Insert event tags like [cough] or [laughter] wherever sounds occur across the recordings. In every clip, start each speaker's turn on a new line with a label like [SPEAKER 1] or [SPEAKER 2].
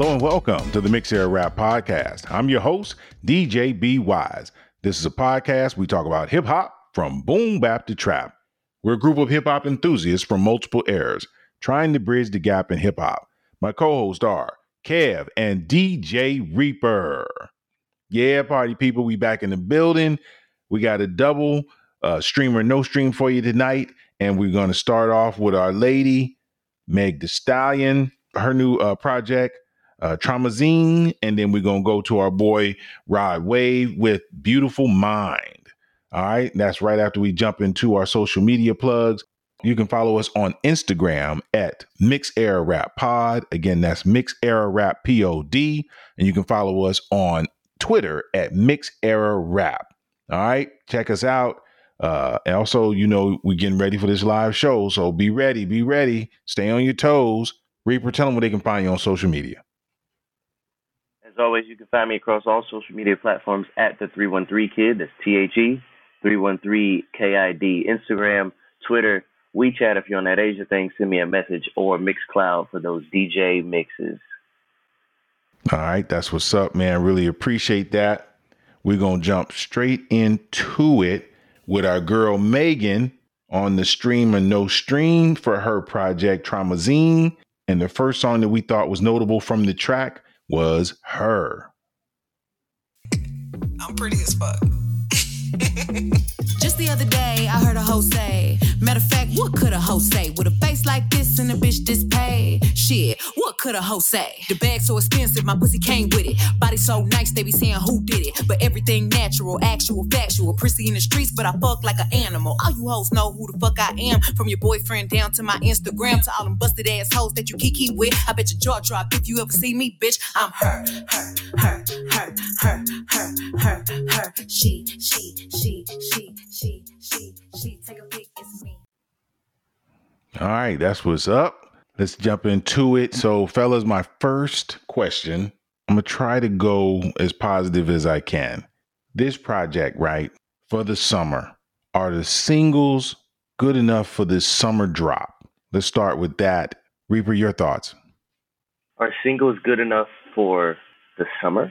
[SPEAKER 1] Hello and welcome to the Mix Era Rap Podcast. I'm your host, DJ B Wise. This is a podcast we talk about hip hop from boom bap to trap. We're a group of hip hop enthusiasts from multiple eras trying to bridge the gap in hip hop. My co hosts are Kev and DJ Reaper. Yeah, party people, we back in the building. We got a double uh, streamer no stream for you tonight. And we're going to start off with our lady, Meg the Stallion, her new uh, project uh, Traumazine, and then we're gonna go to our boy Rod Wave with Beautiful Mind. All right, that's right after we jump into our social media plugs. You can follow us on Instagram at Mix Era Rap Pod. Again, that's Mix Era Rap Pod, and you can follow us on Twitter at Mix Era Rap. All right, check us out. Uh, and also, you know, we're getting ready for this live show, so be ready, be ready, stay on your toes. Reaper, tell them where they can find you on social media
[SPEAKER 2] always, you can find me across all social media platforms at the 313 Kid. That's T H E 313 K I D. Instagram, Twitter, WeChat. If you're on that Asia thing, send me a message or Mixcloud for those DJ mixes.
[SPEAKER 1] All right, that's what's up, man. Really appreciate that. We're gonna jump straight into it with our girl Megan on the stream and no stream for her project Traumazine. And the first song that we thought was notable from the track was her.
[SPEAKER 3] I'm pretty as fuck. Just the other day, I heard a hoe say, Matter of fact, what could a hoe say? With a face like this and a bitch this paid? Shit, what could a hoe say? The bag so expensive, my pussy came with it. Body so nice, they be saying who did it. But everything natural, actual, factual. Prissy in the streets, but I fuck like an animal. All you hoes know who the fuck I am. From your boyfriend down to my Instagram to all them busted ass hoes that you kiki with. I bet your jaw drop if you ever see me, bitch. I'm her, her, her, her, her, her, her, her. She, she, she, she, she, she, she. Take a.
[SPEAKER 1] All right, that's what's up. Let's jump into it. So, fellas, my first question I'm going to try to go as positive as I can. This project, right, for the summer, are the singles good enough for this summer drop? Let's start with that. Reaper, your thoughts.
[SPEAKER 2] Are singles good enough for the summer?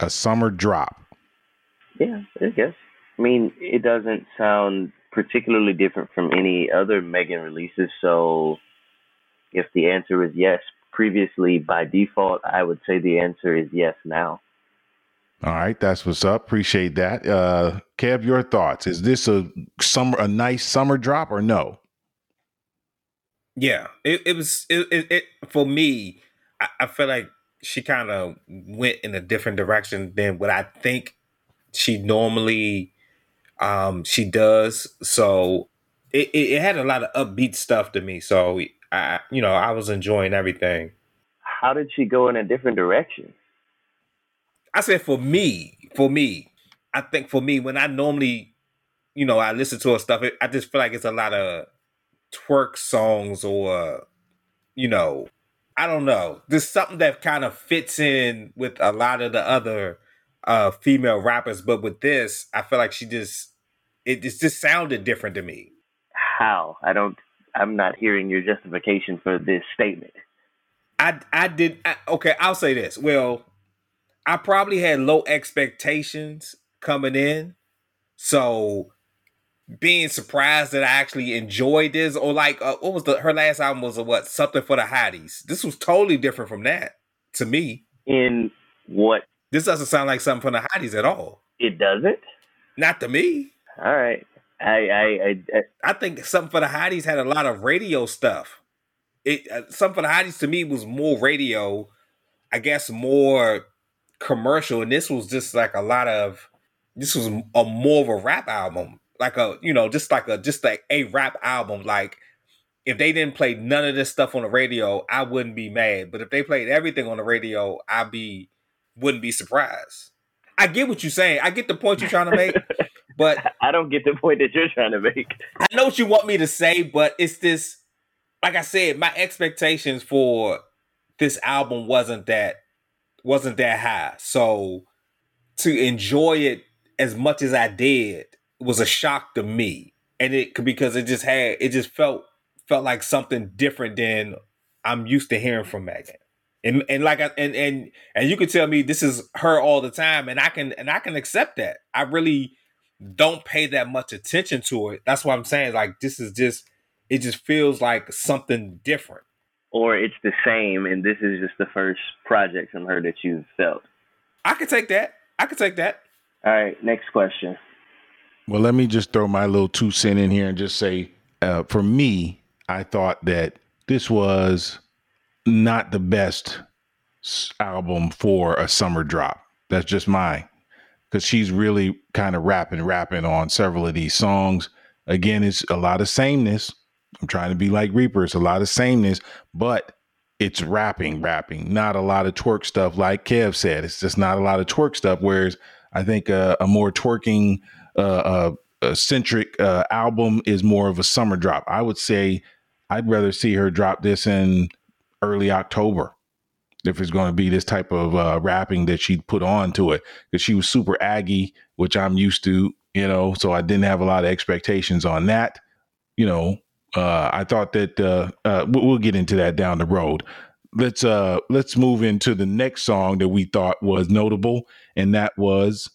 [SPEAKER 1] A summer drop.
[SPEAKER 2] Yeah, I guess. I mean, it doesn't sound particularly different from any other Megan releases. So, if the answer is yes previously, by default, I would say the answer is yes now.
[SPEAKER 1] All right, that's what's up. Appreciate that. Uh Kev, your thoughts. Is this a summer a nice summer drop or no?
[SPEAKER 4] Yeah, it, it was it, it, it for me, I, I feel like she kind of went in a different direction than what I think she normally um, she does. So it, it, it, had a lot of upbeat stuff to me. So I, you know, I was enjoying everything.
[SPEAKER 2] How did she go in a different direction?
[SPEAKER 4] I said for me, for me, I think for me, when I normally, you know, I listen to her stuff, I just feel like it's a lot of twerk songs or, you know, I don't know. There's something that kind of fits in with a lot of the other uh female rappers, but with this, I feel like she just it, it just sounded different to me.
[SPEAKER 2] How? I don't I'm not hearing your justification for this statement.
[SPEAKER 4] I I did I, okay, I'll say this. Well, I probably had low expectations coming in. So being surprised that I actually enjoyed this, or like, uh, what was the her last album was a what something for the hotties. This was totally different from that to me.
[SPEAKER 2] In what
[SPEAKER 4] this doesn't sound like something from the hotties at all.
[SPEAKER 2] It doesn't.
[SPEAKER 4] Not to me.
[SPEAKER 2] All right. I I I, I,
[SPEAKER 4] I think something for the hotties had a lot of radio stuff. It uh, something for the hotties to me was more radio. I guess more commercial, and this was just like a lot of. This was a more of a rap album, like a you know just like a just like a rap album. Like if they didn't play none of this stuff on the radio, I wouldn't be mad. But if they played everything on the radio, I'd be wouldn't be surprised. I get what you're saying. I get the point you're trying to make, but [laughs]
[SPEAKER 2] I don't get the point that you're trying to make.
[SPEAKER 4] I know what you want me to say, but it's this. Like I said, my expectations for this album wasn't that wasn't that high. So to enjoy it as much as I did was a shock to me, and it because it just had it just felt felt like something different than I'm used to hearing from Megan. And and like I, and and and you could tell me this is her all the time, and I can and I can accept that. I really don't pay that much attention to it. That's what I'm saying. Like this is just it just feels like something different.
[SPEAKER 2] Or it's the same, and this is just the first project from her that you've felt.
[SPEAKER 4] I could take that. I could take that.
[SPEAKER 2] All right, next question.
[SPEAKER 1] Well, let me just throw my little two cent in here and just say, uh, for me, I thought that this was not the best album for a summer drop. That's just mine. Because she's really kind of rapping, rapping on several of these songs. Again, it's a lot of sameness. I'm trying to be like Reaper. It's a lot of sameness, but it's rapping, rapping, not a lot of twerk stuff. Like Kev said, it's just not a lot of twerk stuff. Whereas I think a more twerking uh, uh, centric uh, album is more of a summer drop. I would say I'd rather see her drop this in early October if it's going to be this type of uh, rapping that she put on to it because she was super aggy, which I'm used to, you know, so I didn't have a lot of expectations on that. You know, uh, I thought that uh, uh, we'll get into that down the road. Let's uh, let's move into the next song that we thought was notable, and that was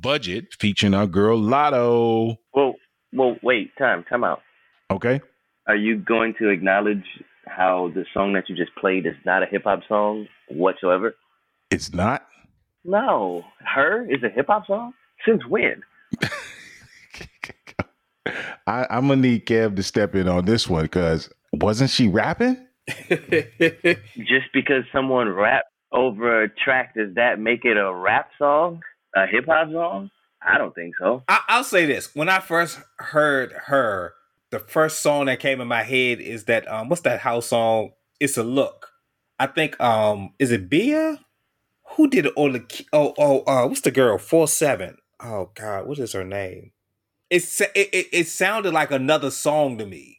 [SPEAKER 1] "Budget" featuring our girl Latto.
[SPEAKER 2] Well, well, wait, time, time out.
[SPEAKER 1] Okay.
[SPEAKER 2] Are you going to acknowledge how the song that you just played is not a hip hop song whatsoever?
[SPEAKER 1] It's not.
[SPEAKER 2] No, her is a hip hop song. Since when? [laughs]
[SPEAKER 1] I, I'm gonna need Kev to step in on this one because wasn't she rapping? [laughs]
[SPEAKER 2] Just because someone rap over a track, does that make it a rap song, a hip hop song? I don't think so.
[SPEAKER 4] I, I'll say this: when I first heard her, the first song that came in my head is that um, what's that house song? It's a look. I think um, is it Bia? Who did it? The oh oh uh, what's the girl? Four seven. Oh God, what is her name? It, it, it sounded like another song to me.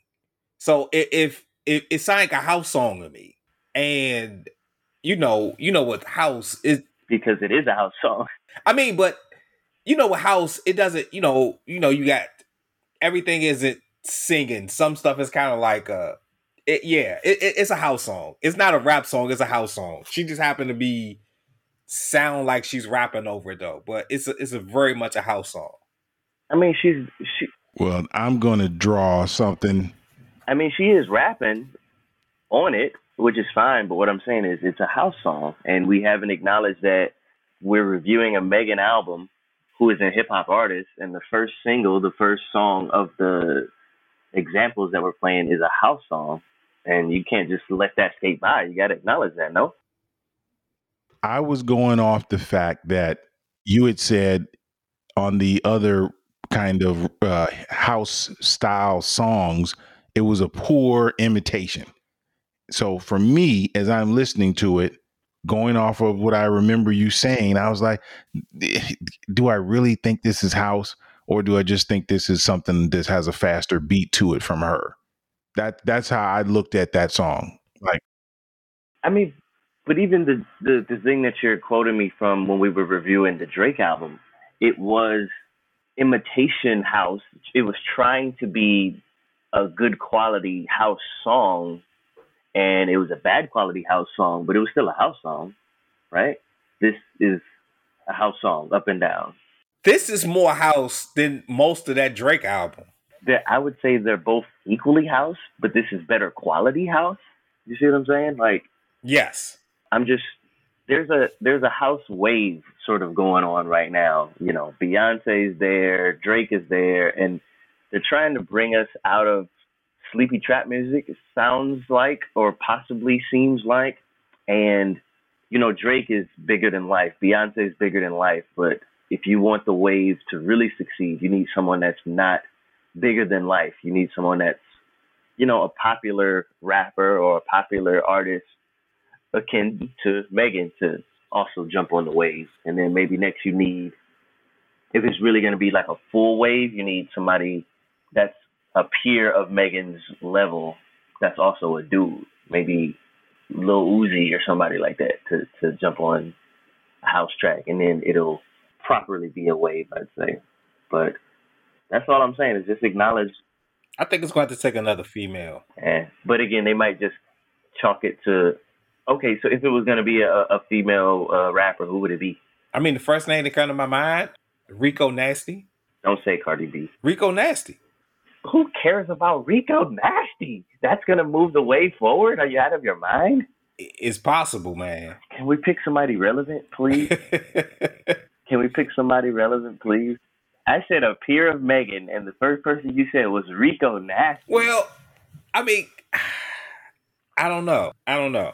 [SPEAKER 4] So if it, it sounded like a house song to me, and you know you know what house is
[SPEAKER 2] because it is a house song.
[SPEAKER 4] I mean, but you know what house it doesn't. You know you know you got everything isn't singing. Some stuff is kind of like a, it, yeah, it, it, it's a house song. It's not a rap song. It's a house song. She just happened to be sound like she's rapping over it though, but it's a, it's a very much a house song.
[SPEAKER 2] I mean, she's she.
[SPEAKER 1] Well, I'm going to draw something.
[SPEAKER 2] I mean, she is rapping on it, which is fine. But what I'm saying is, it's a house song, and we haven't acknowledged that we're reviewing a Megan album, who is a hip hop artist, and the first single, the first song of the examples that we're playing is a house song, and you can't just let that skate by. You got to acknowledge that, no?
[SPEAKER 1] I was going off the fact that you had said on the other kind of uh, house style songs, it was a poor imitation. So for me, as I'm listening to it, going off of what I remember you saying, I was like, do I really think this is house? Or do I just think this is something that has a faster beat to it from her? That that's how I looked at that song. Like
[SPEAKER 2] I mean, but even the, the, the thing that you're quoting me from when we were reviewing the Drake album, it was imitation house. It was trying to be a good quality house song, and it was a bad quality house song, but it was still a house song, right? This is a house song, up and down.
[SPEAKER 4] This is more house than most of that Drake album.
[SPEAKER 2] That I would say they're both equally house, but this is better quality house. You see what I'm saying? Like,
[SPEAKER 4] yes,
[SPEAKER 2] I'm just there's a there's a house wave sort of going on right now. You know, Beyonce's there, Drake is there, and they're trying to bring us out of sleepy trap music. It sounds like, or possibly seems like, and you know, Drake is bigger than life. Beyonce is bigger than life, but if you want the wave to really succeed, you need someone that's not bigger than life. You need someone that's, you know, a popular rapper or a popular artist akin to Megan to also jump on the wave. And then maybe next you need, if it's really going to be like a full wave, you need somebody that's a peer of Megan's level that's also a dude. Maybe Lil Uzi or somebody like that to, to jump on a house track. And then it'll properly be a wave, I'd say. But that's all I'm saying is just acknowledge.
[SPEAKER 4] I think it's going to take another female.
[SPEAKER 2] Yeah, but again, they might just chalk it to Okay, so if it was gonna be a, a female uh, rapper, who would it be?
[SPEAKER 4] I mean, the first name that come to my mind, Rico Nasty.
[SPEAKER 2] Don't say Cardi B.
[SPEAKER 4] Rico Nasty.
[SPEAKER 2] Who cares about Rico Nasty? That's gonna move the way forward. Are you out of your mind?
[SPEAKER 4] It's possible, man.
[SPEAKER 2] Can we pick somebody relevant, please? [laughs] Can we pick somebody relevant, please? I said a peer of Megan, and the first person you said was Rico Nasty.
[SPEAKER 4] well, I mean, I don't know. I don't know.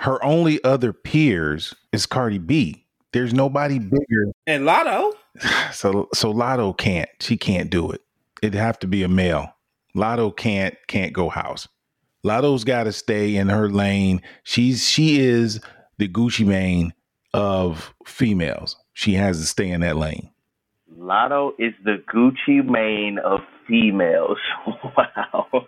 [SPEAKER 1] Her only other peers is Cardi B. There's nobody bigger.
[SPEAKER 4] And Latto, [sighs]
[SPEAKER 1] So so Latto can't. She can't do it. It'd have to be a male. Latto can't can't go house. Latto's got to stay in her lane. She's she is the Gucci Mane of females. She has to stay in that lane.
[SPEAKER 2] Latto is the Gucci Mane of females. [laughs] wow.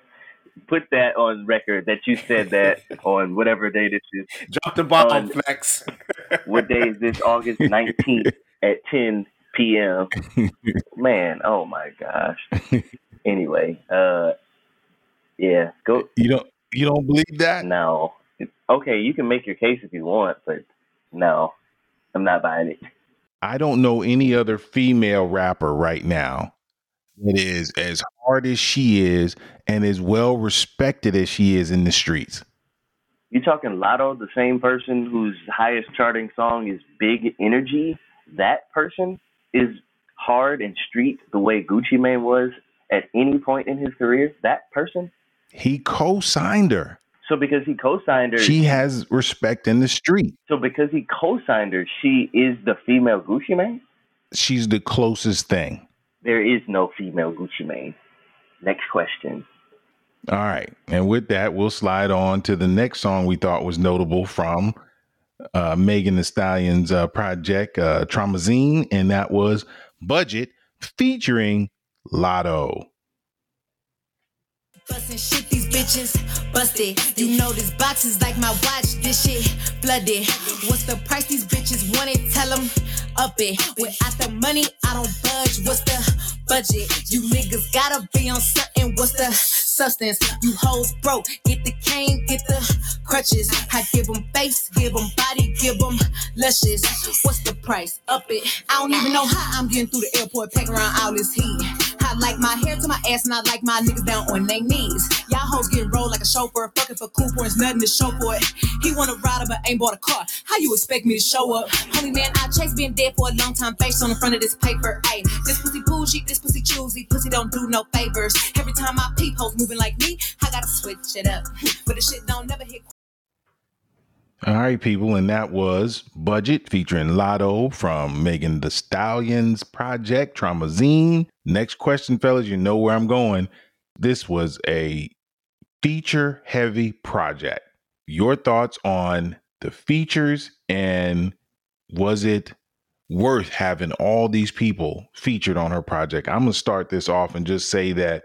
[SPEAKER 2] Put that on record that you said that [laughs] on whatever day this is.
[SPEAKER 4] drop the bomb,
[SPEAKER 2] On-
[SPEAKER 4] flex. [laughs]
[SPEAKER 2] What day is this? August 19th at 10 p.m. Man, oh my gosh. Anyway, uh, yeah, go.
[SPEAKER 1] You don't you don't believe that?
[SPEAKER 2] No. Okay, you can make your case if you want, but no, I'm not buying it.
[SPEAKER 1] I don't know any other female rapper right now that is as hard as she is and as well respected as she is in the streets.
[SPEAKER 2] You talking Latto, the same person whose highest charting song is Big Energy? That person is hard and street the way Gucci Mane was at any point in his career. That person.
[SPEAKER 1] He co-signed her.
[SPEAKER 2] So because he co-signed her,
[SPEAKER 1] She has respect in the street.
[SPEAKER 2] so because he co-signed her, she is the female Gucci Mane.
[SPEAKER 1] She's the closest thing.
[SPEAKER 2] There is no female Gucci Mane. Next question.
[SPEAKER 1] All right. And with that, we'll slide on to the next song we thought was notable from uh, Megan the Stallion's uh, project, uh, Traumazine, and that was Budget featuring Latto.
[SPEAKER 3] Bustin' shit, these bitches busted. You know this box is like my watch. This shit flooded. What's the price these bitches want it? Tell them up it. Without the money, I don't budge. What's the budget? You niggas gotta be on something. What's the substance? You hoes broke. Get the cane, get the crutches. I give them face, give them body, give them luscious. What's the price? Up it. I don't even know how I'm getting through the airport, packing around all this heat. I like my hair to my ass, and I like my niggas down on their knees. Y'all hoes getting rolled like a chauffeur, fucking for cool points, nothing to show for it. He wanna ride but ain't bought a car. How you expect me to show up? Homie man, I chase been dead for a long time, face on the front of this paper. Ayy, this pussy bougie, this pussy choosy, pussy don't do no favors. Every time I peep hoes moving like me, I gotta switch it up. [laughs] But the shit don't never hit
[SPEAKER 1] All right, people, and that was Budget featuring Latto from Megan the Stallion's project, Traumazine. Next question, fellas, you know where I'm going. This was a feature heavy project. Your thoughts on the features and was it worth having all these people featured on her project? I'm going to start this off and just say that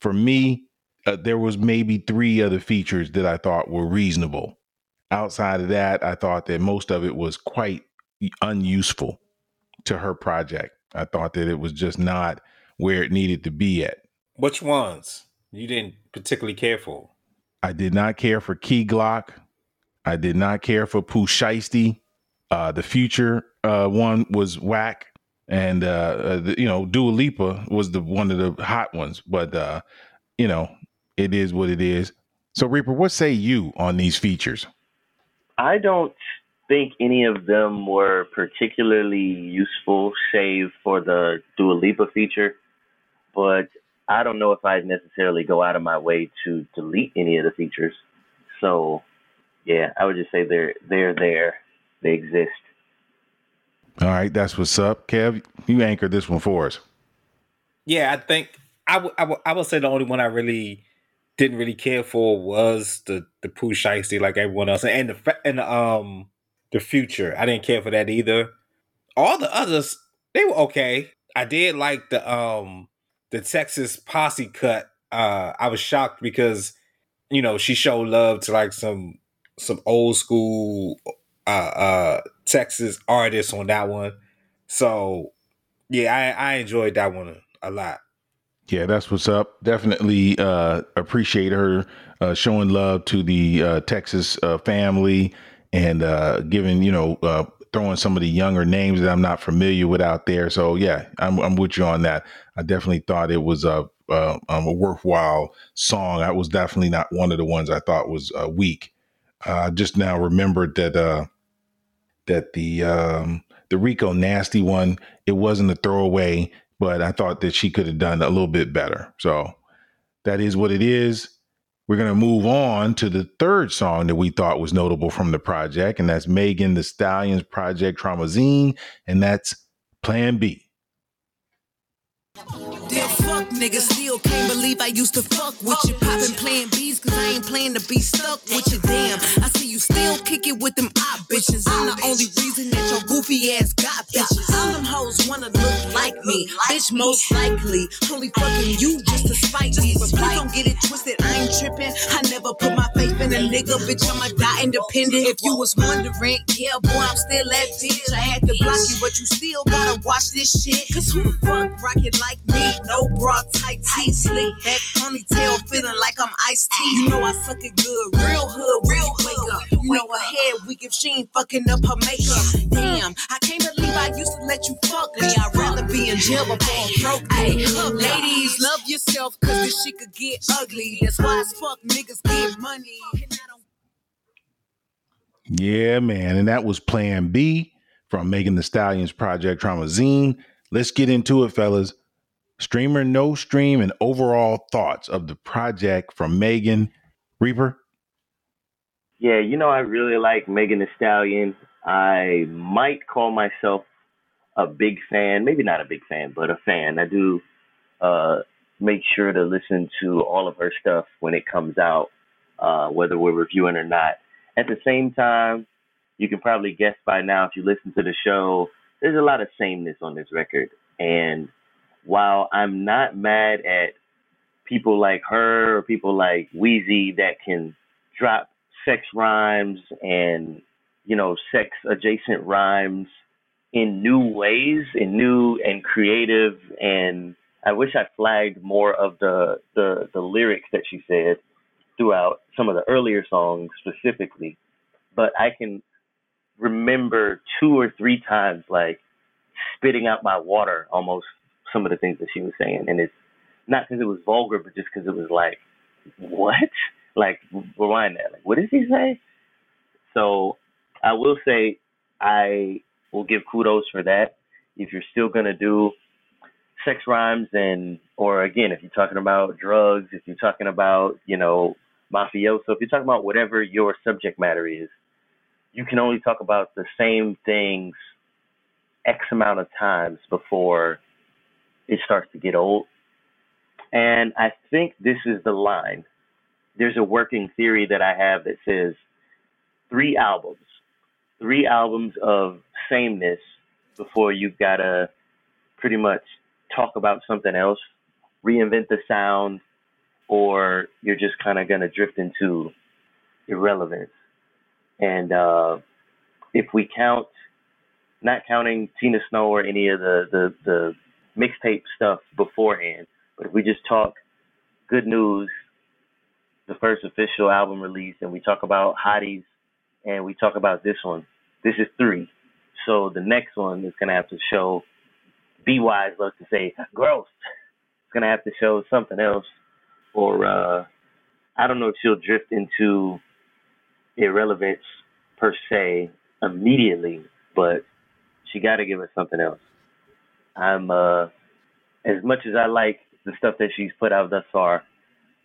[SPEAKER 1] for me, uh, there was maybe three other features that I thought were reasonable outside of that, I thought that most of it was quite unuseful to her project. I thought that it was just not where it needed to be at.
[SPEAKER 4] Which ones you didn't particularly care for?
[SPEAKER 1] I did not care for Key Glock. I did not care for Pooh Shiesty. Uh, the future uh, one was whack, and uh, uh, the, you know Dua Lipa was the one of the hot ones. But uh, you know it is what it is. So Reaper, what say you on these features?
[SPEAKER 2] I don't think any of them were particularly useful, save for the Dua Lipa feature. But I don't know if I'd necessarily go out of my way to delete any of the features. So, yeah, I would just say they're they're there, they exist.
[SPEAKER 1] All right, that's what's up, Kev. You anchored this one for us.
[SPEAKER 4] Yeah, I think I would I would I would say the only one I really didn't really care for was the the Pooh Shiesty like everyone else, and the and um the future. I didn't care for that either. All the others they were okay. I did like the um the Texas posse cut. Uh, I was shocked because you know she showed love to like some some old school uh uh Texas artists on that one. So yeah, I I enjoyed that one a lot.
[SPEAKER 1] Yeah, that's what's up. Definitely uh, appreciate her uh, showing love to the uh, Texas uh, family and uh, giving, you know, uh, throwing some of the younger names that I'm not familiar with out there. So yeah, I'm, I'm with you on that. I definitely thought it was a, um, a worthwhile song. I was definitely not one of the ones I thought was weak. I just now remembered that that the um, the Rico Nasty one, it wasn't a throwaway but I thought that she could have done a little bit better. So that is what it is. We're going to move on to the third song that we thought was notable from the project, and that's Megan the Stallion's Project Traumazine, and that's Plan B.
[SPEAKER 3] Damn fuck nigga, still can't believe I used to fuck with you. Poppin' Plan B's cause I ain't playing to be stuck with you. Damn, I see you still kick it with them op bitches. I'm the only reason that your goofy ass got bitches. All them hoes wanna look like me, bitch, most likely. Only fucking you just to spite me. But please don't get it twisted, I ain't trippin'. I never put my faith a nigga, bitch, I'ma die independent. If you was wondering, yeah, boy, I'm still at bitch. I had to block you, but you still gotta watch this shit. Cause who the fuck rocket like me? No bra, tight tee, slick back ponytail, feeling like I'm iced tea. You know I suck it good, real hood, real wake up. You know her head weak if she ain't fucking up her makeup. Damn, I can't believe I used to let you fuck me. I'd rather be in jail before I'm broke me. Ladies, love yourself, cause this shit could get ugly. That's why as fuck niggas get money.
[SPEAKER 1] Yeah, man. And that was Plan B from Megan the Stallion's Project Traumazine. Let's get into it, fellas. Streamer no stream and overall thoughts of the project from Megan Reaper.
[SPEAKER 2] Yeah, you know I really like Megan the Stallion. I might call myself a big fan, maybe not a big fan, but a fan. I do uh, make sure to listen to all of her stuff when it comes out, uh, whether we're reviewing or not. At the same time, you can probably guess by now if you listen to the show, there's a lot of sameness on this record. And while I'm not mad at people like her or people like Weezy that can drop sex rhymes and you know sex adjacent rhymes in new ways, in new and creative and I wish I flagged more of the the the lyrics that she said throughout some of the earlier songs specifically, but I can remember two or three times like spitting out my water almost some of the things that she was saying, and it's not because it was vulgar, but just because it was like, what? [laughs] Like rewind that. Like, what did he say? So I will say I will give kudos for that. If you're still gonna do sex rhymes and or again if you're talking about drugs if you're talking about you know mafioso if you're talking about whatever your subject matter is you can only talk about the same things x amount of times before it starts to get old. And I think this is the line. There's a working theory that I have that says three albums, three albums of sameness before you've got to pretty much talk about something else, reinvent the sound, or you're just kind of going to drift into irrelevance. And uh, if we count, not counting Tina Snow or any of the, the, the mixtape stuff beforehand. But if we just talk good news, the first official album release, and we talk about hotties, and we talk about this one, this is three. So the next one is gonna have to show. B Wise, love to say gross. It's gonna have to show something else, or uh, I don't know if she'll drift into irrelevance per se immediately, but she got to give us something else. I'm uh, as much as I like the stuff that she's put out thus far,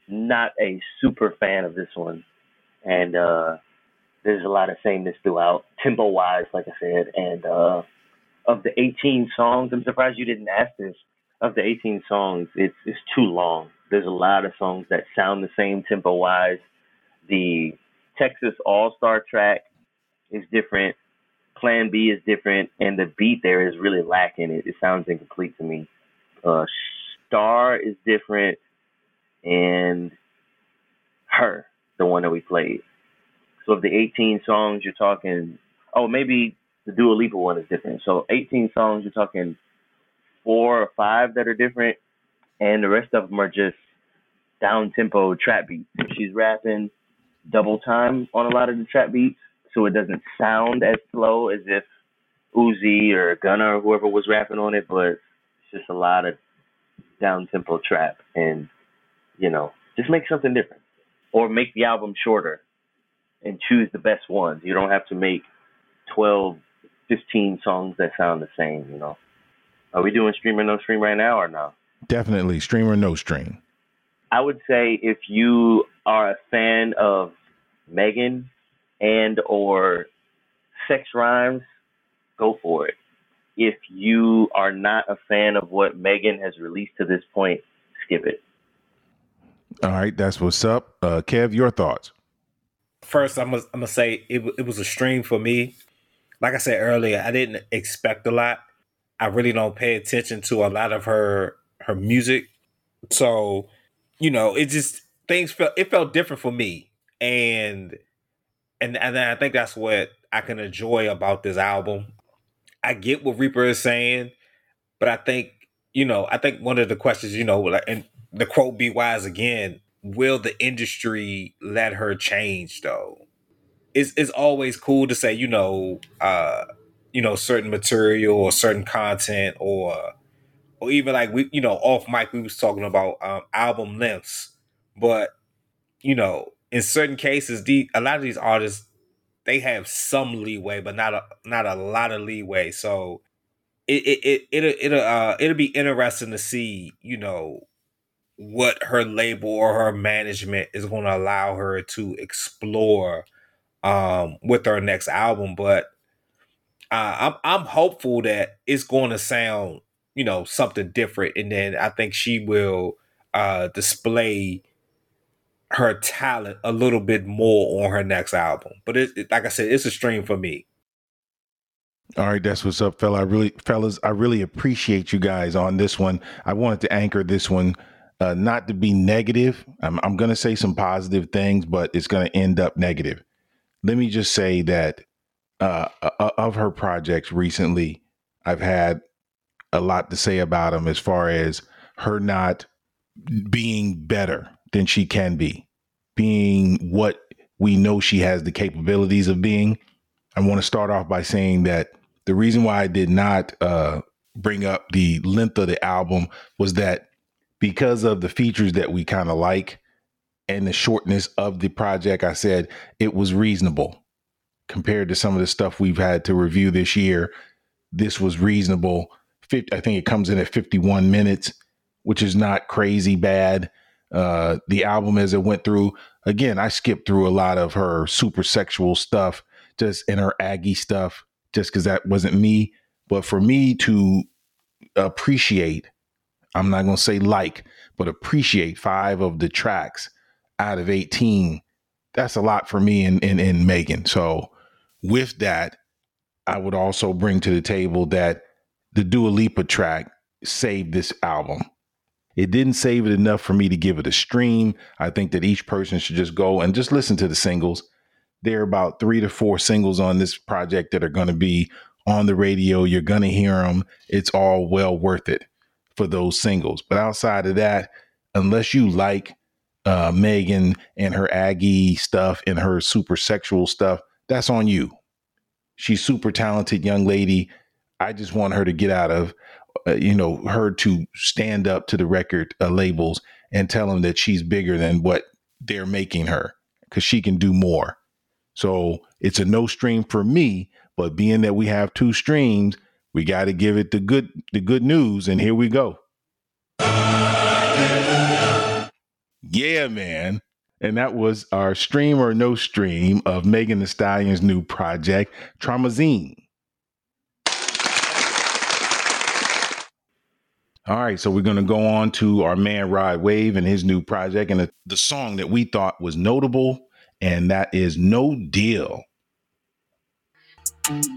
[SPEAKER 2] not a super fan of this one, and uh, there's a lot of sameness throughout, tempo wise, like I said, and uh, of the 18 songs, I'm surprised you didn't ask this. Of the 18 songs, it's it's too long. There's a lot of songs that sound the same tempo wise. The Texas All Star track is different Plan B is different, and the beat there is really lacking. It, it sounds incomplete to me. Uh, Star is different, and Her, the one that we played. So of the 18 songs, you're talking. Oh, maybe the Dua Lipa one is different. So 18 songs, you're talking four or five that are different, and the rest of them are just down tempo trap beats. She's rapping double time on a lot of the trap beats, so it doesn't sound as slow as if Uzi or Gunna or whoever was rapping on it, but it's just a lot of down tempo trap and you know, just make something different. Or make the album shorter and choose the best ones. You don't have to make 12, 15 songs that sound the same, you know. Are we doing stream or no stream right now or no?
[SPEAKER 1] Definitely stream or no stream.
[SPEAKER 2] I would say if you are a fan of Megan and or sex rhymes, go for it. If you are not a fan of what Megan has released to this point, skip it.
[SPEAKER 1] All right, that's what's up. Uh, Kev, your thoughts?
[SPEAKER 4] First, I'm gonna, I'm gonna say it, it was a stream for me. Like I said earlier, I didn't expect a lot. I really don't pay attention to a lot of her her music, so you know, it just things felt it felt different for me, and and and I think that's what I can enjoy about this album. I get what Reaper is saying, but I think you know, I think one of the questions, you know, and the quote B Wise again, will the industry let her change though? It's it's always cool to say, you know, uh, you know, certain material or certain content or or even like we, you know, off mic we was talking about um, album lengths, but you know, in certain cases, the a lot of these artists they have some leeway, but not a not a lot of leeway. So it it it it'll, it'll uh it'll be interesting to see, you know, what her label or her management is going to allow her to explore um with her next album. But uh, I'm I'm hopeful that it's going to sound you know something different, and then I think she will uh display her talent a little bit more on her next album. But it, it, like I said, it's a stream for me.
[SPEAKER 1] All right, that's what's up, fella. I really, fellas, I really appreciate you guys on this one. I wanted to anchor this one, uh, not to be negative. I'm, I'm going to say some positive things, but it's going to end up negative. Let me just say that uh, uh, of her projects recently, I've had a lot to say about him as far as her not being better than she can be, being what we know she has the capabilities of being. I want to start off by saying that the reason why I did not uh, bring up the length of the album was that because of the features that we kind of like and the shortness of the project, I said it was reasonable compared to some of the stuff we've had to review this year. This was reasonable. I think it comes in at 51 minutes, which is not crazy bad uh, the album as it went through. Again, I skipped through a lot of her super sexual stuff, just in her Aggie stuff, just because that wasn't me. But for me to appreciate, I'm not going to say like, but appreciate five of the tracks out of 18, that's a lot for me and, and, and Megan. So with that, I would also bring to the table that the Dua Lipa track saved this album it didn't save it enough for me to give it a stream. I think that each person should just go and just listen to the singles. There are about three to four singles on this project that are going to be on the radio. You're going to hear them. It's all well worth it for those singles. But outside of that, unless you like uh, Megan and her Aggie stuff and her super sexual stuff, that's on you. She's super talented young lady. I just want her to get out of uh, you know, her to stand up to the record uh, labels and tell them that she's bigger than what they're making her because she can do more. So it's a no stream for me, but being that we have two streams, we got to give it the good the good news, and here we go. Yeah, man. And that was our stream or no stream of Megan Thee Stallion's new project, Traumazine. All right, so we're going to go on to our man Rod Wave and his new project and the, the song that we thought was notable, and that is No Deal.
[SPEAKER 5] Yeah. [laughs]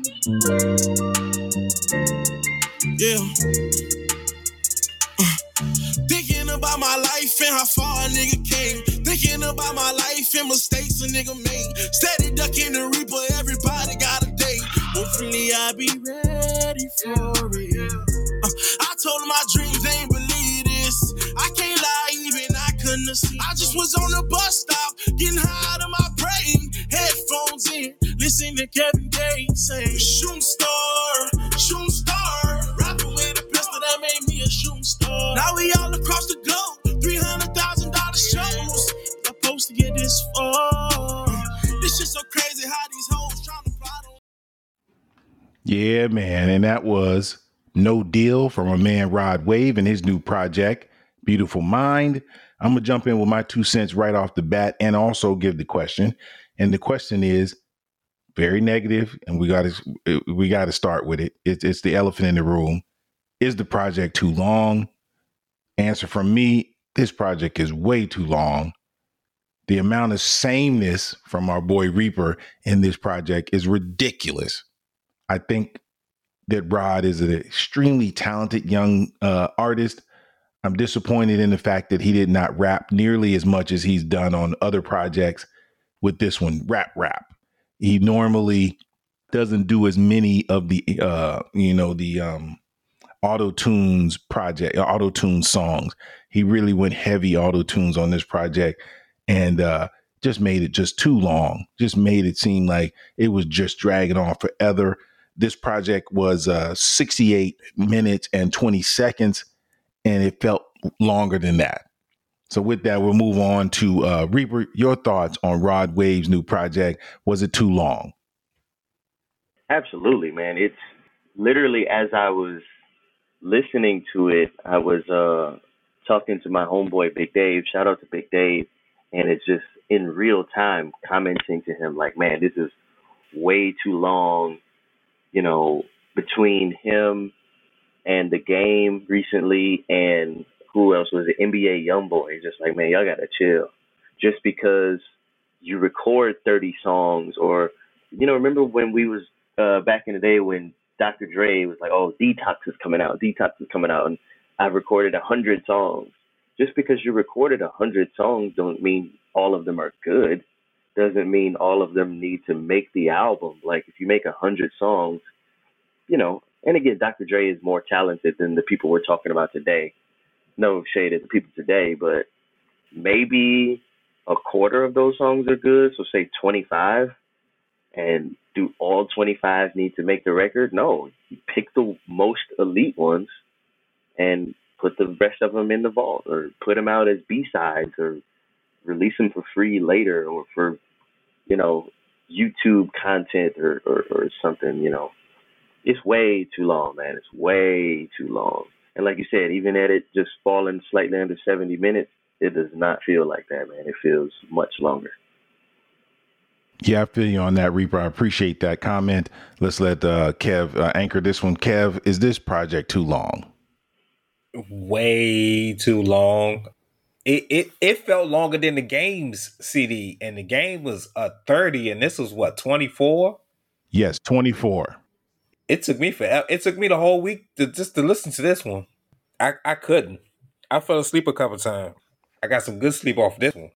[SPEAKER 5] Thinking about my life and how far a nigga came. Thinking about my life and mistakes a nigga made. Steady ducking the reaper, everybody got a day. Hopefully I'll be ready for it. Uh, I told him my dreams, ain't believe this. I can't lie, even I couldn't have seen. I just was on the bus stop, getting high out of my brain. Headphones in, listening to Kevin Gates say, Shooting star, shooting star. Rapping with a pistol that made me a shooting star. Now we all across the globe, $300,000 shows. I'm supposed to get this far. This shit so crazy how these hoes trying to plot on.
[SPEAKER 1] Yeah, man. And that was No Deal from a man Rod Wave and his new project, Beautiful Mind. I'm going to jump in with my two cents right off the bat and also give the question. And the question is very negative, and we got to we got to start with it. It's, it's the elephant in the room. Is the project too long? Answer from me: This project is way too long. The amount of sameness from our boy Reaper in this project is ridiculous. I think that Rod is an extremely talented young uh, artist. I'm disappointed in the fact that he did not rap nearly as much as he's done on other projects with this one, rap rap. He normally doesn't do as many of the uh, you know, the um auto tunes project, auto tune songs. He really went heavy auto tunes on this project and uh just made it just too long. Just made it seem like it was just dragging on forever. This project was uh 68 minutes and 20 seconds and it felt longer than that. So with that, we'll move on to uh, Reaper. Your thoughts on Rod Wave's new project? Was it too long?
[SPEAKER 2] Absolutely, man. It's literally as I was listening to it, I was uh, talking to my homeboy Big Dave. Shout out to Big Dave, and it's just in real time commenting to him like, "Man, this is way too long." You know, between him and the game recently, and who else was it? NBA YoungBoy. Just like, man, y'all gotta chill. Just because you record 30 songs, or you know, remember when we was uh, back in the day when Dr. Dre was like, "Oh, Detox is coming out. Detox is coming out," and I've recorded a hundred songs. Just because you recorded a hundred songs, don't mean all of them are good. Doesn't mean all of them need to make the album. Like if you make a hundred songs, you know. And again, Dr. Dre is more talented than the people we're talking about today. No shade at the people today, but maybe a quarter of those songs are good. So say 25 and do all 25 need to make the record? No, you pick the most elite ones and put the rest of them in the vault or put them out as B-sides or release them for free later or for, you know, YouTube content or, or, or something, you know. It's way too long, man. It's way too long. And like you said, even at it just falling slightly under 70 minutes, it does not feel like that, man. It feels much longer.
[SPEAKER 1] Yeah, I feel you on that, Reaper. I appreciate that comment. Let's let uh, Kev uh, anchor this one. Kev, is this project too long?
[SPEAKER 4] Way too long. It, it it felt longer than the game's CD, and the game was a 30, and this was what 24.
[SPEAKER 1] Yes, 24.
[SPEAKER 4] It took me for it took me the whole week to just to listen to this one. I I couldn't. I fell asleep a couple times. I got some good sleep off this one.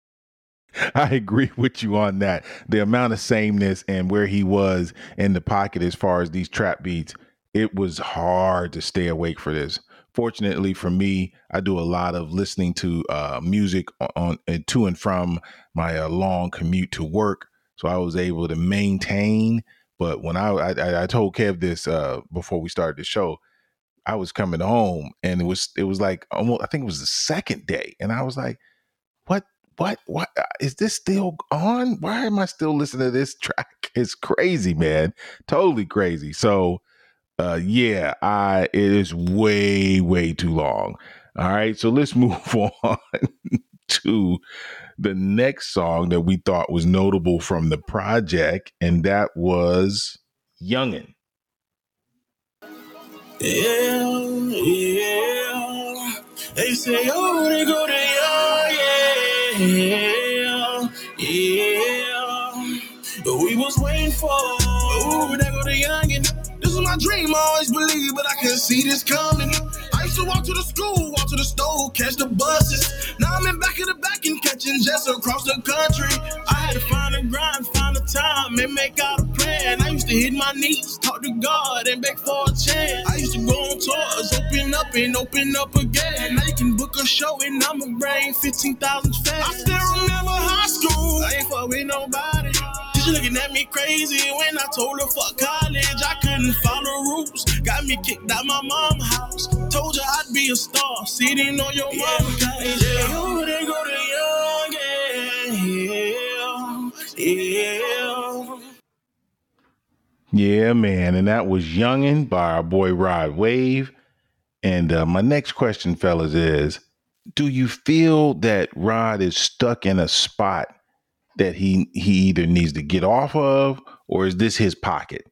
[SPEAKER 1] I agree with you on that. The amount of sameness and where he was in the pocket as far as these trap beats, it was hard to stay awake for this. Fortunately for me, I do a lot of listening to uh, music on, on to and from my uh, long commute to work, so I was able to maintain. But when I I, I told Kev this uh, before we started the show, I was coming home and it was it was like almost I think it was the second day, and I was like, "What what what uh, this still on? Why am I still listening to this [laughs] track? It's crazy, man. Totally crazy. So uh yeah, I it is way, way too long. All right, so let's [laughs] move on to the next song that we thought was notable from the project, and that was Youngin.
[SPEAKER 5] Yeah, yeah. They say, oh, they go to yeah, yeah. But we was waiting for, ooh, they go the youngin'. My dream, I always believe, but I couldn't see this coming. I used to walk to the school, walk to the store, catch the buses. Now I'm in back of the back and catching jets across the country. I had to find a grind, find a time, and make out a plan. I used to hit my knees, talk to God, and beg for a chance. I used to go on tours, open up and open up again. Now you can book a show and I'ma bring 15,000 fans. I still remember high school. I ain't fuck with nobody. She looking at me crazy when I told her fuck college. I couldn't follow rules. Got me kicked out my mom's house. Told you I'd be a star. Sitting on your yeah, mama couch. Yeah. Oh, they go to young. Yeah. Yeah.
[SPEAKER 1] Yeah, man. And that was Youngin by our boy Rod Wave. And uh, my next question, fellas, is do you feel that Rod is stuck in a spot that he he either needs to get off of or is this his pocket?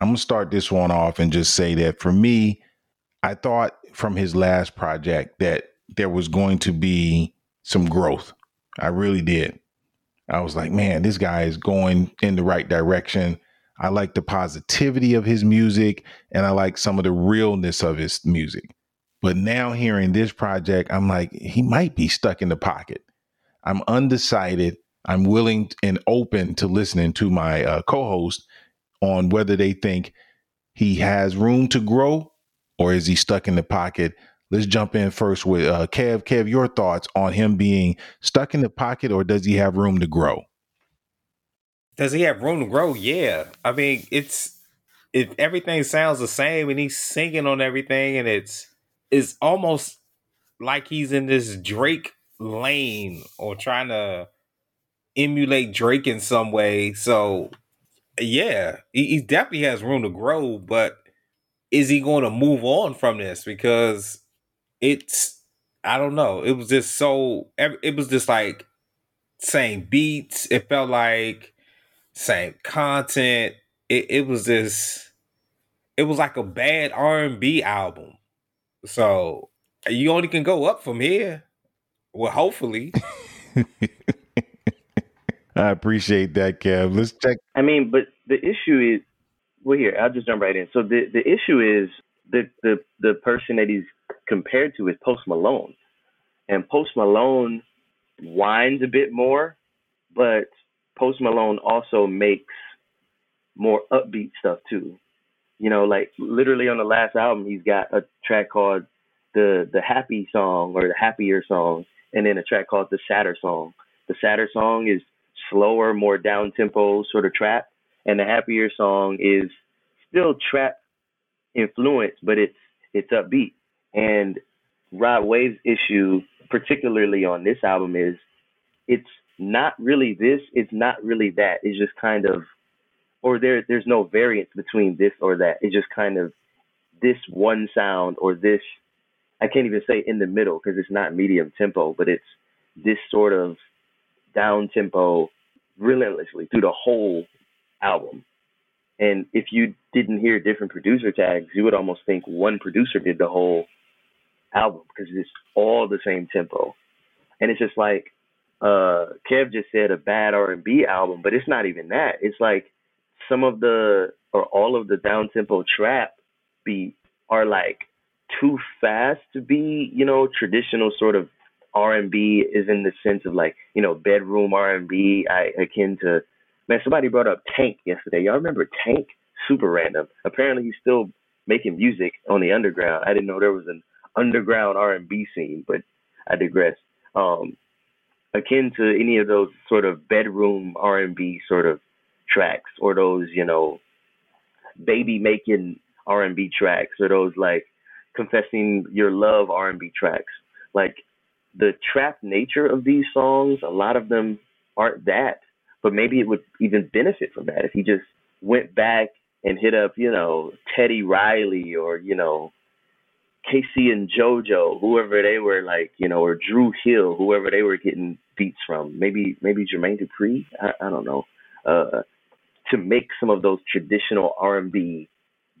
[SPEAKER 1] I'm gonna start this one off and just say that for me, I thought from his last project that there was going to be some growth. I really did. I was like, man, this guy is going in the right direction. I like the positivity of his music and I like some of the realness of his music. But now hearing this project, I'm like, he might be stuck in the pocket. I'm undecided. I'm willing and open to listening to my uh, co host on whether they think he has room to grow or is he stuck in the pocket. Let's jump in first with uh, Kev. Kev, your thoughts on him being stuck in the pocket or does he have room to grow?
[SPEAKER 4] Does he have room to grow? Yeah. I mean, it's if everything sounds the same and he's singing on everything and it's it's almost like he's in this Drake lane or trying to emulate Drake in some way. So yeah, he, he definitely has room to grow, but is he going to move on from this? Because it's I don't know. It was just so it was just like same beats. It felt like same content. It, it was just It was like a bad R and B album. So you only can go up from here. Well, hopefully. [laughs]
[SPEAKER 1] I appreciate that, Kev. Let's check.
[SPEAKER 2] I mean, but the issue is, well, here I'll just jump right in. So the the issue is the the the person that he's compared to is Post Malone, and Post Malone whines a bit more, but Post Malone also makes more upbeat stuff too. You know, like literally on the last album, he's got a track called the the happy song or the happier song, and then a track called the sadder song. The sadder song is slower, more down tempo sort of trap, and the happier song is still trap influence, but it's it's upbeat. And Rod Wave's issue, particularly on this album, is it's not really this, it's not really that. It's just kind of, or there there's no variance between this or that. It's just kind of this one sound or this. I can't even say in the middle because it's not medium tempo, but it's this sort of down tempo relentlessly through the whole album. And if you didn't hear different producer tags, you would almost think one producer did the whole album because it's all the same tempo. And it's just like uh Kev just said a bad R and B album, but it's not even that. It's like some of the or all of the down tempo trap beats are like too fast to be, you know, traditional sort of R and B is in the sense of like, you know, bedroom R and B, akin to man, somebody brought up Tank yesterday. Y'all remember Tank? Super random. Apparently he's still making music on the underground. I didn't know there was an underground R and B scene, but I digress. Um akin to any of those sort of bedroom R and B sort of tracks or those, you know, baby making R and B tracks or those like confessing your love R and B tracks. Like the trap nature of these songs, a lot of them aren't that. But maybe it would even benefit from that if he just went back and hit up, you know, Teddy Riley or, you know, K-Ci and JoJo, whoever they were like, you know, or Dru Hill, whoever they were getting beats from. Maybe maybe Jermaine Dupri, I, I don't know. Uh, to make some of those traditional R&B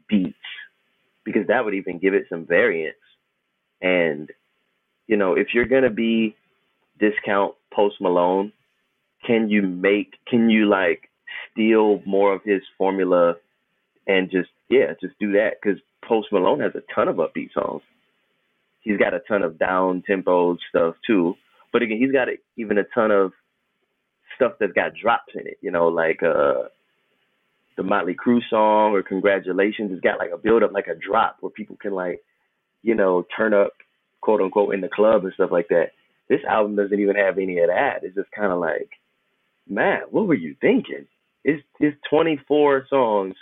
[SPEAKER 2] beats because that would even give it some variance. And you know, if you're gonna be discount Post Malone, can you make can you like steal more of his formula and just yeah, just do that because Post Malone has a ton of upbeat songs. He's got a ton of down tempo stuff too. But again, he's got a, even a ton of stuff that's got drops in it. You know, like uh, the Motley Crew song or Congratulations. It's got like a build up, like a drop where people can like, you know, turn up quote unquote in the club and stuff like that. This album doesn't even have any of that. It's just kind of like, man, what were you thinking? It's it's 24 songs.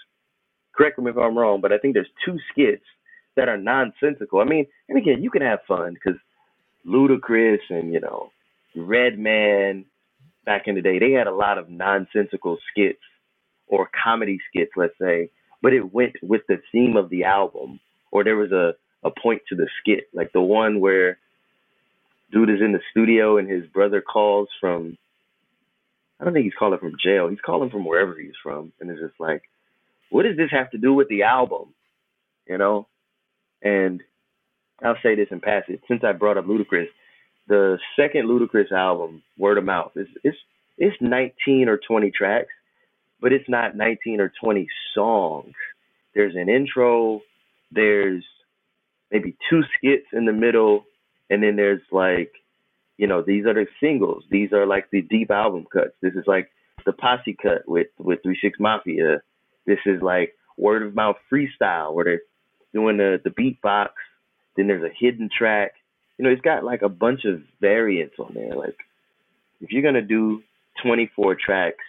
[SPEAKER 2] Correct me if I'm wrong, but I think there's two skits that are nonsensical. I mean, and again, you can have fun because Ludacris and you know Redman back in the day, they had a lot of nonsensical skits or comedy skits, let's say, but it went with the theme of the album, or there was a a point to the skit, like the one where dude is in the studio and his brother calls from I don't think he's calling from jail. He's calling from wherever he's from. And it's just like, what does this have to do with the album? You know? And I'll say this in passing. Since I brought up Ludacris, the second Ludacris album, Word of Mouth, is it's it's 19 or 20 tracks, but it's not 19 or 20 songs. There's an intro, there's maybe two skits in the middle, and then there's like, you know, these are the singles. These are like the deep album cuts. This is like the posse cut with with Three Six Mafia. This is like word of mouth freestyle where they're doing the the beatbox. Then there's a hidden track. You know, it's got like a bunch of variants on there. Like if you're gonna do 24 tracks,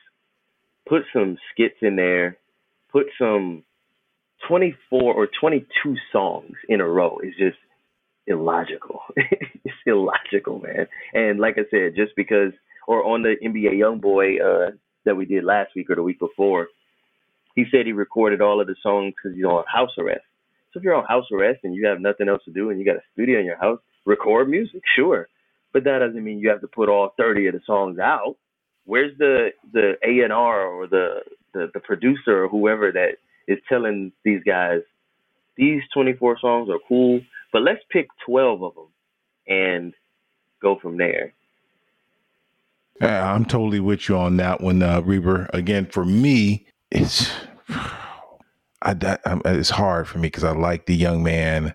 [SPEAKER 2] put some skits in there. Put some 24 or 22 songs in a row is just illogical. [laughs] it's illogical, man. And like I said, just because, or on the NBA YoungBoy uh, that we did last week or the week before, he said he recorded all of the songs because he's on house arrest. So if you're on house arrest and you have nothing else to do and you got a studio in your house, record music, sure. But that doesn't mean you have to put all 30 of the songs out. Where's the the A and R or the, the the producer or whoever that is telling these guys these 24 songs are cool, but let's pick 12 of them and go from there.
[SPEAKER 1] I'm totally with you on that one, uh, Reaper. Again, for me, it's I, I, it's hard for me because I like the young man.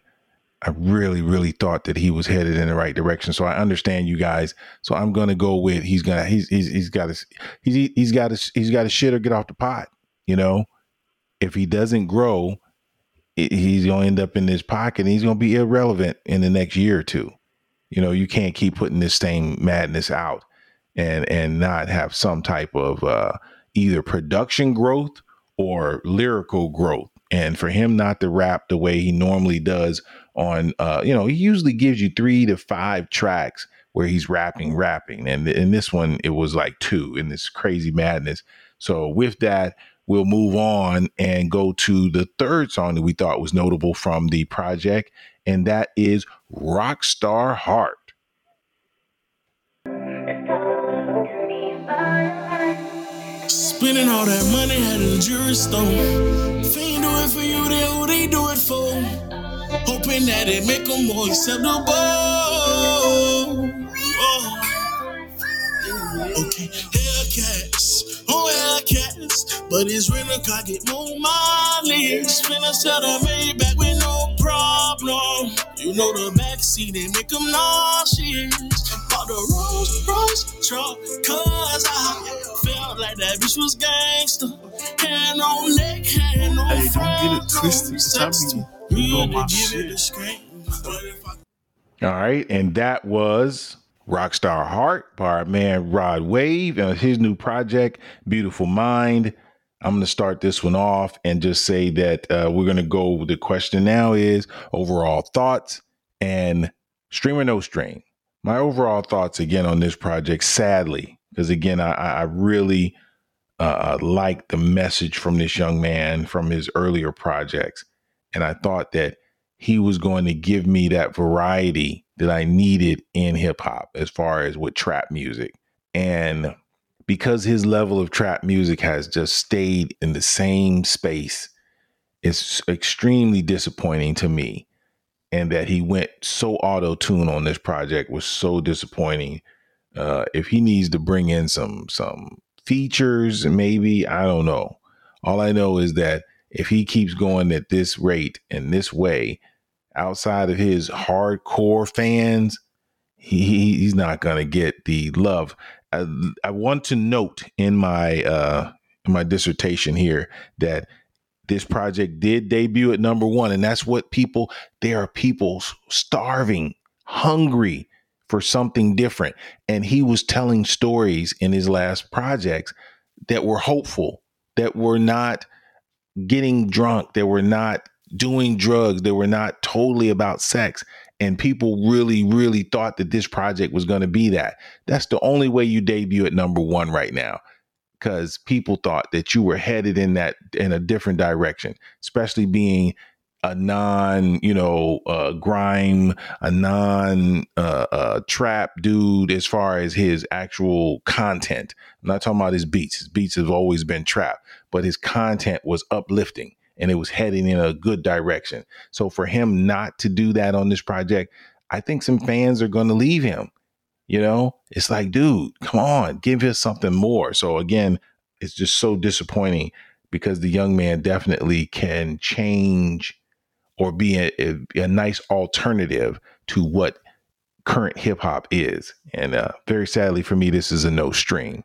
[SPEAKER 1] I really, really thought that he was headed in the right direction. So I understand you guys. So I'm gonna go with he's gonna he's he's he's got to he's he's got to he's got to shit or get off the pot. You know, if he doesn't grow, he's going to end up in this pocket and he's going to be irrelevant in the next year or two. You know, you can't keep putting this same madness out and and not have some type of uh, either production growth or lyrical growth. And for him not to rap the way he normally does on, uh, you know, he usually gives you three to five tracks where he's rapping, rapping, and in this one it was like two in this crazy madness. So with that, we'll move on and go to the third song that we thought was notable from the project, and that is Rockstar Heart.
[SPEAKER 5] Spending all that money at a store. Fiend do it for you, who they do it for? Hoping that it make them more acceptable. Oh. Okay, Hellcats, but it's rental car get more mileage. Spin a set of Maybach with no problem. You know the backseat they make them nauseous. Bought the Rolls Royce truck, cause I felt like that bitch was gangster. Hand on neck, hand on
[SPEAKER 6] Hey, don't
[SPEAKER 5] front,
[SPEAKER 6] get it twisted.
[SPEAKER 5] no
[SPEAKER 6] Tell
[SPEAKER 5] sex
[SPEAKER 6] me
[SPEAKER 5] to
[SPEAKER 6] you
[SPEAKER 5] me
[SPEAKER 6] doing my shit.
[SPEAKER 5] it a scream. But if I
[SPEAKER 1] All right, and that was Rockstar Heart by our man Rod Wave and his new project, Beautiful Mind. I'm going to start this one off and just say that uh, we're going to go. The question now is overall thoughts and stream or no stream. My overall thoughts again on this project, sadly, because again, I, I really uh, like the message from this young man from his earlier projects. And I thought that he was going to give me that variety that I needed in hip hop as far as with trap music. And because his level of trap music has just stayed in the same space, it's extremely disappointing to me. And that he went so auto tune on this project was so disappointing. Uh, if he needs to bring in some some features, maybe I don't know. All I know is that if he keeps going at this rate and this way, outside of his hardcore fans, he he's not gonna get the love. I, I want to note in my uh in my dissertation here that this project did debut at number one, and that's what people there are people starving hungry for something different. And he was telling stories in his last projects that were hopeful, that were not getting drunk, that were not doing drugs, that were not totally about sex. And people really, really thought that this project was going to be that. That's the only way you debut at number one right now. Because people thought that you were headed in that in a different direction, especially being a non, you know, uh, grime, a non uh, uh, trap dude as far as his actual content. I'm not talking about his beats. His beats have always been trap, but his content was uplifting and it was heading in a good direction. So for him not to do that on this project, I think some fans are going to leave him. You know, it's like, dude, come on, give us something more. So again, it's just so disappointing because the young man definitely can change or be a, a, a nice alternative to what current hip hop is. And uh, very sadly for me, this is a no stream.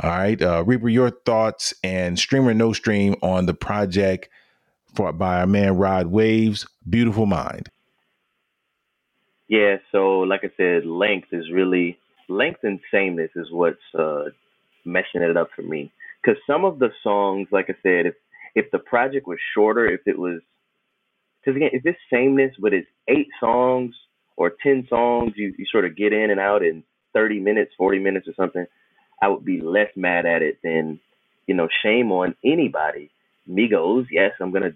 [SPEAKER 1] All right, uh, Reaper, your thoughts and stream or no stream on the project for by our man Rod Waves, Beautiful Mind.
[SPEAKER 2] Yeah, so like I said, length is really length and sameness is what's uh, meshing it up for me. Because some of the songs, like I said, if if the project was shorter, if it was because again, if this sameness, but it's eight songs or ten songs, you, you sort of get in and out in thirty minutes, forty minutes or something, I would be less mad at it than, you know, shame on anybody. Migos, yes, I'm gonna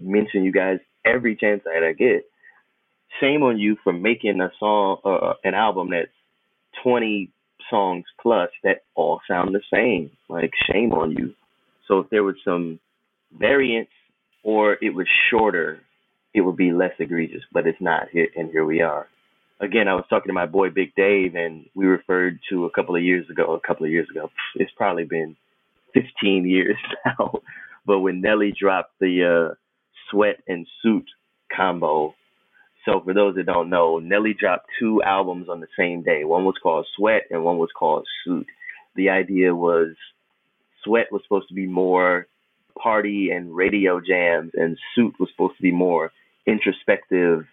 [SPEAKER 2] mention you guys every chance that I get. Shame on you for making a song, uh, an album that's 20 songs plus that all sound the same. Like shame on you. So if there was some variance or it was shorter it would be less egregious, but it's not here, and here we are. Again, I was talking to my boy Big Dave, and we referred to a couple of years ago. A couple of years ago, it's probably been 15 [laughs] years now. but when Nelly dropped the uh, Sweat and Suit combo, so for those that don't know, Nelly dropped two albums on the same day. One was called Sweat, and one was called Suit. The idea was Sweat was supposed to be more party and radio jams, and Suit was supposed to be more introspective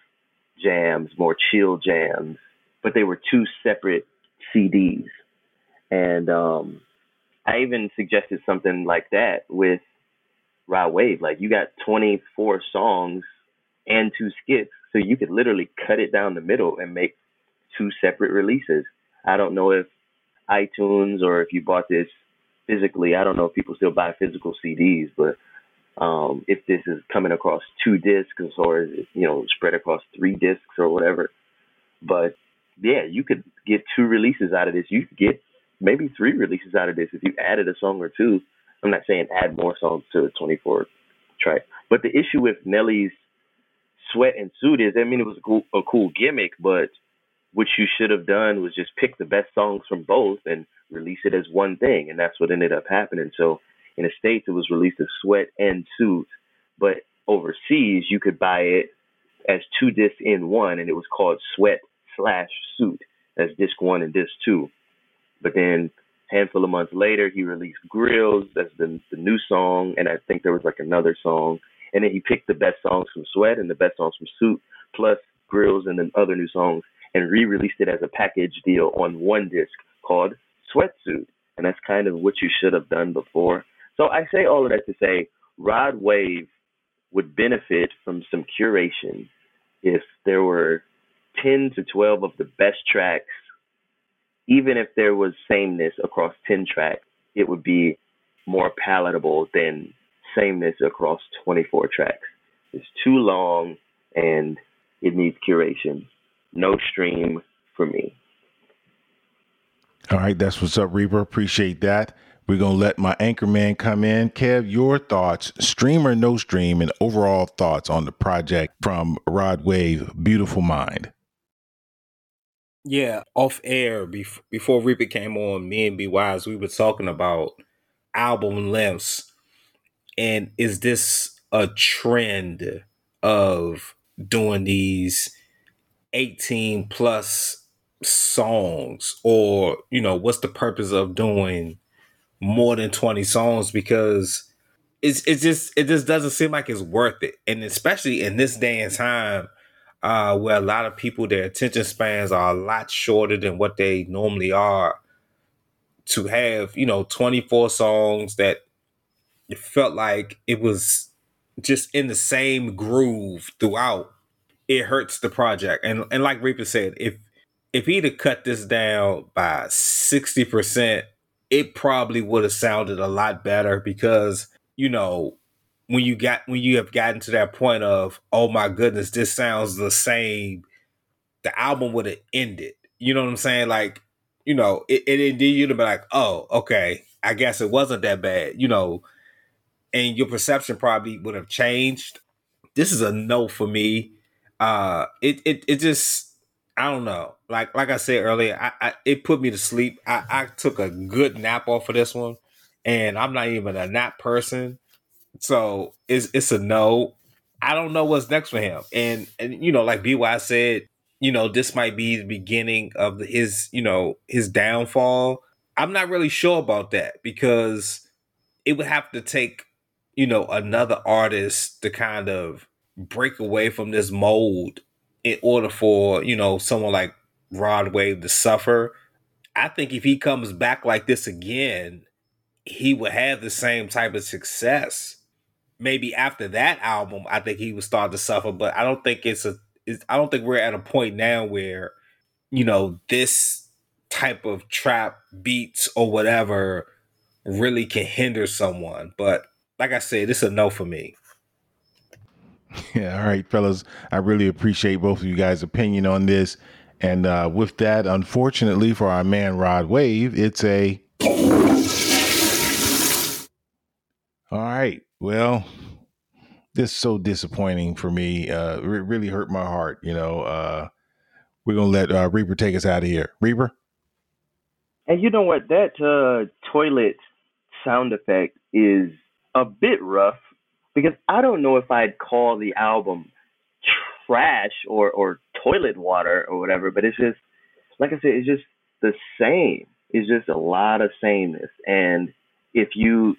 [SPEAKER 2] jams, more chill jams, but they were two separate CDs. And um, I even suggested something like that with Rod Wave. Like you got 24 songs and two skits, so you could literally cut it down the middle and make two separate releases. I don't know if iTunes or if you bought this physically. I don't know if people still buy physical CDs, but um, if this is coming across two discs or you know spread across three discs or whatever. But yeah, you could get two releases out of this. You could get maybe three releases out of this if you added a song or two. I'm not saying add more songs to the 24 track, but the issue with Nelly's Sweat and Suit is, I mean, it was a cool, a cool gimmick, but what you should have done was just pick the best songs from both and release it as one thing, and that's what ended up happening. So in the states, it was released as Sweat and Suit, but overseas, you could buy it as two discs in one, and it was called Sweat slash Suit as disc one and disc two. But then handful of months later, he released Grills. That's the the new song, and I think there was like another song. And then he picked the best songs from Sweat and the best songs from Suit, plus Grills and then other new songs, and re-released it as a package deal on one disc called Sweatsuit. And that's kind of what you should have done before. So I say all of that to say Rod Wave would benefit from some curation if there were 10 to 12 of the best tracks, even if there was sameness across 10 tracks, it would be more palatable than sameness across 24 tracks. It's too long and it needs curation. No stream for me.
[SPEAKER 1] All right, that's what's up, Reaper. Appreciate that. We're going to let my anchor man come in. Kev, your thoughts, stream or no stream, and overall thoughts on the project from Rod Wave, Beautiful Mind.
[SPEAKER 4] Yeah, off air bef- before Reaper came on, me and B Wise, we were talking about album lengths. And is this a trend of doing these 18 plus songs? Or, you know, what's the purpose of doing more than 20 songs because it's it just it just doesn't seem like it's worth it. And especially in this day and time, uh, where a lot of people their attention spans are a lot shorter than what they normally are. To have you know 24 songs that it felt like it was just in the same groove throughout, it hurts the project. And and like Reaper said, if if he'd have cut this down by 60%, it probably would have sounded a lot better because, you know, when you got when you have gotten to that point of, oh my goodness, this sounds the same, the album would have ended. You know what I'm saying? Like, you know, it, it indeed you'd have been like, oh, okay, I guess it wasn't that bad, you know, and your perception probably would have changed. This is a no for me. Uh it it it just I don't know. Like like I said earlier, I, I it put me to sleep. I, I took a good nap off of this one, and I'm not even a nap person, so it's it's a no. I don't know what's next for him, and and you know, like By said, you know, this might be the beginning of his you know his downfall. I'm not really sure about that because it would have to take you know another artist to kind of break away from this mold in order for you know someone like Rod Wave to suffer. I think if he comes back like this again, he would have the same type of success. Maybe after that album, I think he would start to suffer, but I don't think it's a. It's, I don't think we're at a point now where, you know, this type of trap beats or whatever really can hinder someone. But like I said, it's a no for me. [laughs]
[SPEAKER 1] Yeah, all right, fellas. I really appreciate both of you guys' opinion on this. And uh, with that, unfortunately for our man Rod Wave, it's a. All right. Well, this is so disappointing for me. Uh, it really hurt my heart. You know, uh, we're gonna let uh, Reaper take us out of here. Reaper.
[SPEAKER 2] And you know what? That uh, toilet sound effect is a bit rough because I don't know if I'd call the album trash or or toilet water or whatever, but it's just like I said, it's just the same. It's just a lot of sameness. And if you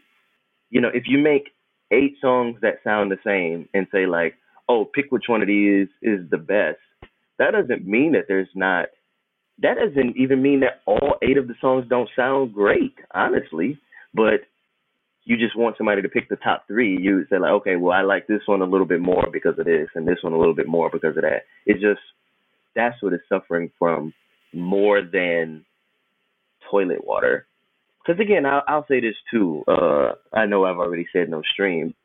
[SPEAKER 2] you know, if you make eight songs that sound the same and say like, oh, pick which one of these is the best, that doesn't mean that there's not that doesn't even mean that all eight of the songs don't sound great, honestly. But you just want somebody to pick the top three, you say like, okay, well, I like this one a little bit more because of this, and this one a little bit more because of that. It's just that's what it's suffering from more than toilet water. Because again, I'll, I'll say this too. Uh, I know I've already said no stream.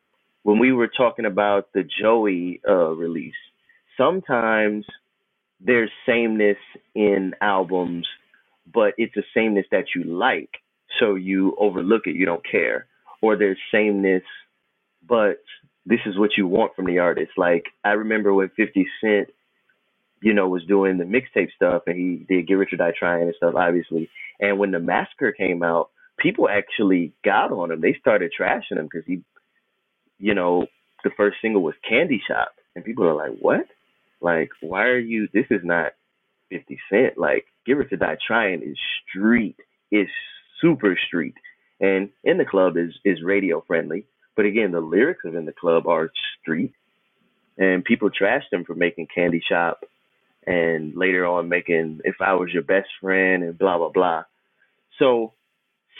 [SPEAKER 2] When we were talking about the Joey uh, release, sometimes there's sameness in albums, but it's a sameness that you like, so you overlook it. You don't care or there's sameness, but this is what you want from the artist. Like I remember when 50 Cent, you know, was doing the mixtape stuff and he did Get Rich or Die Trying and stuff, obviously. And when the Massacre came out, people actually got on him. They started trashing him because he, you know, the first single was Candy Shop, and people are like, "What? Like, why are you? This is not 50 Cent. Like, Get Rich or Die Trying is street. It's super street and in the club is is radio friendly. But again, the lyrics of in the club are street, and people trashed him for making Candy Shop, and later on making If I Was Your Best Friend and blah blah blah. So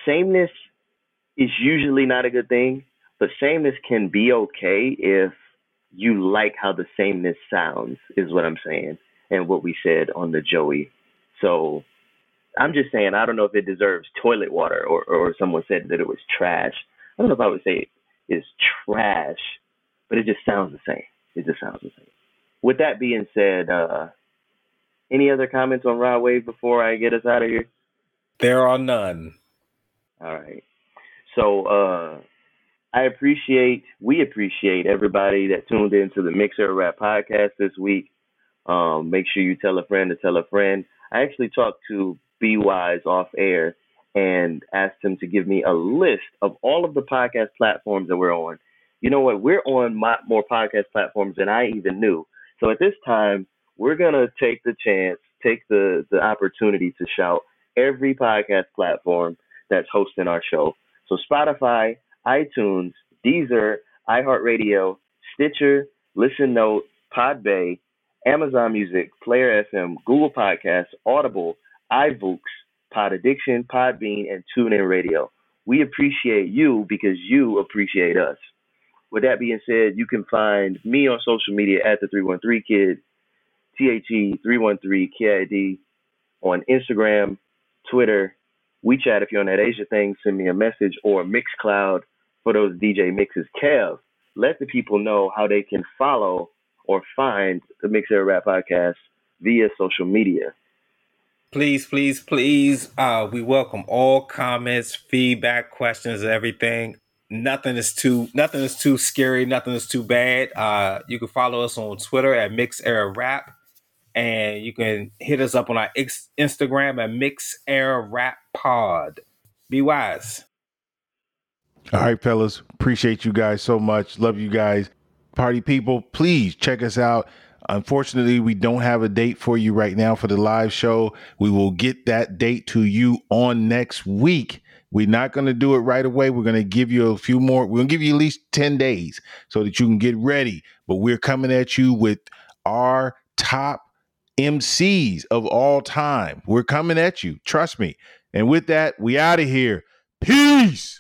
[SPEAKER 2] sameness is usually not a good thing, but sameness can be okay if you like how the sameness sounds, is what I'm saying, and what we said on the Joey. So I'm just saying, I don't know if it deserves toilet water or, or someone said that it was trash. I don't know if I would say it's trash, but it just sounds the same. It just sounds the same. With that being said, uh, any other comments on Rod Wave before I get us out of here?
[SPEAKER 4] There are none.
[SPEAKER 2] All right. So uh, I appreciate, we appreciate everybody that tuned into the Mix Era Rap podcast this week. Um, make sure you tell a friend to tell a friend. I actually talked to B Wise off air and asked him to give me a list of all of the podcast platforms that we're on. You know what? We're on my, more podcast platforms than I even knew. So at this time, we're gonna take the chance, take the the opportunity to shout every podcast platform that's hosting our show. So Spotify, iTunes, Deezer, iHeartRadio, Stitcher, Listen Note, Podbay, Amazon Music, Player FM, Google Podcasts, Audible, iVoox, Pod Addiction, Podbean, and TuneIn Radio. We appreciate you because you appreciate us. With that being said, you can find me on social media at the 313 Kid, THE 313 KID on Instagram, Twitter, WeChat if you're on that Asia thing, send me a message or Mixcloud for those DJ mixes. Kev, let the people know how they can follow or find the Mix Era Rap Podcast via social media.
[SPEAKER 4] Please, please, please. Uh, we welcome all comments, feedback, questions, everything. Nothing is too nothing is too scary, nothing is too bad. Uh, you can follow us on Twitter at Mix Era Rap. And you can hit us up on our Instagram at Mix Era Rap Pod. B Wise.
[SPEAKER 1] All right, fellas. Appreciate you guys so much. Love you guys. Party people, please check us out. Unfortunately, we don't have a date for you right now for the live show. We will get that date to you on next week. We're not going to do it right away. We're going to give you a few more. We're going to give you at least 10 days so that you can get ready. But we're coming at you with our top MCs of all time. We're coming at you. Trust me. And with that, we out of here. Peace.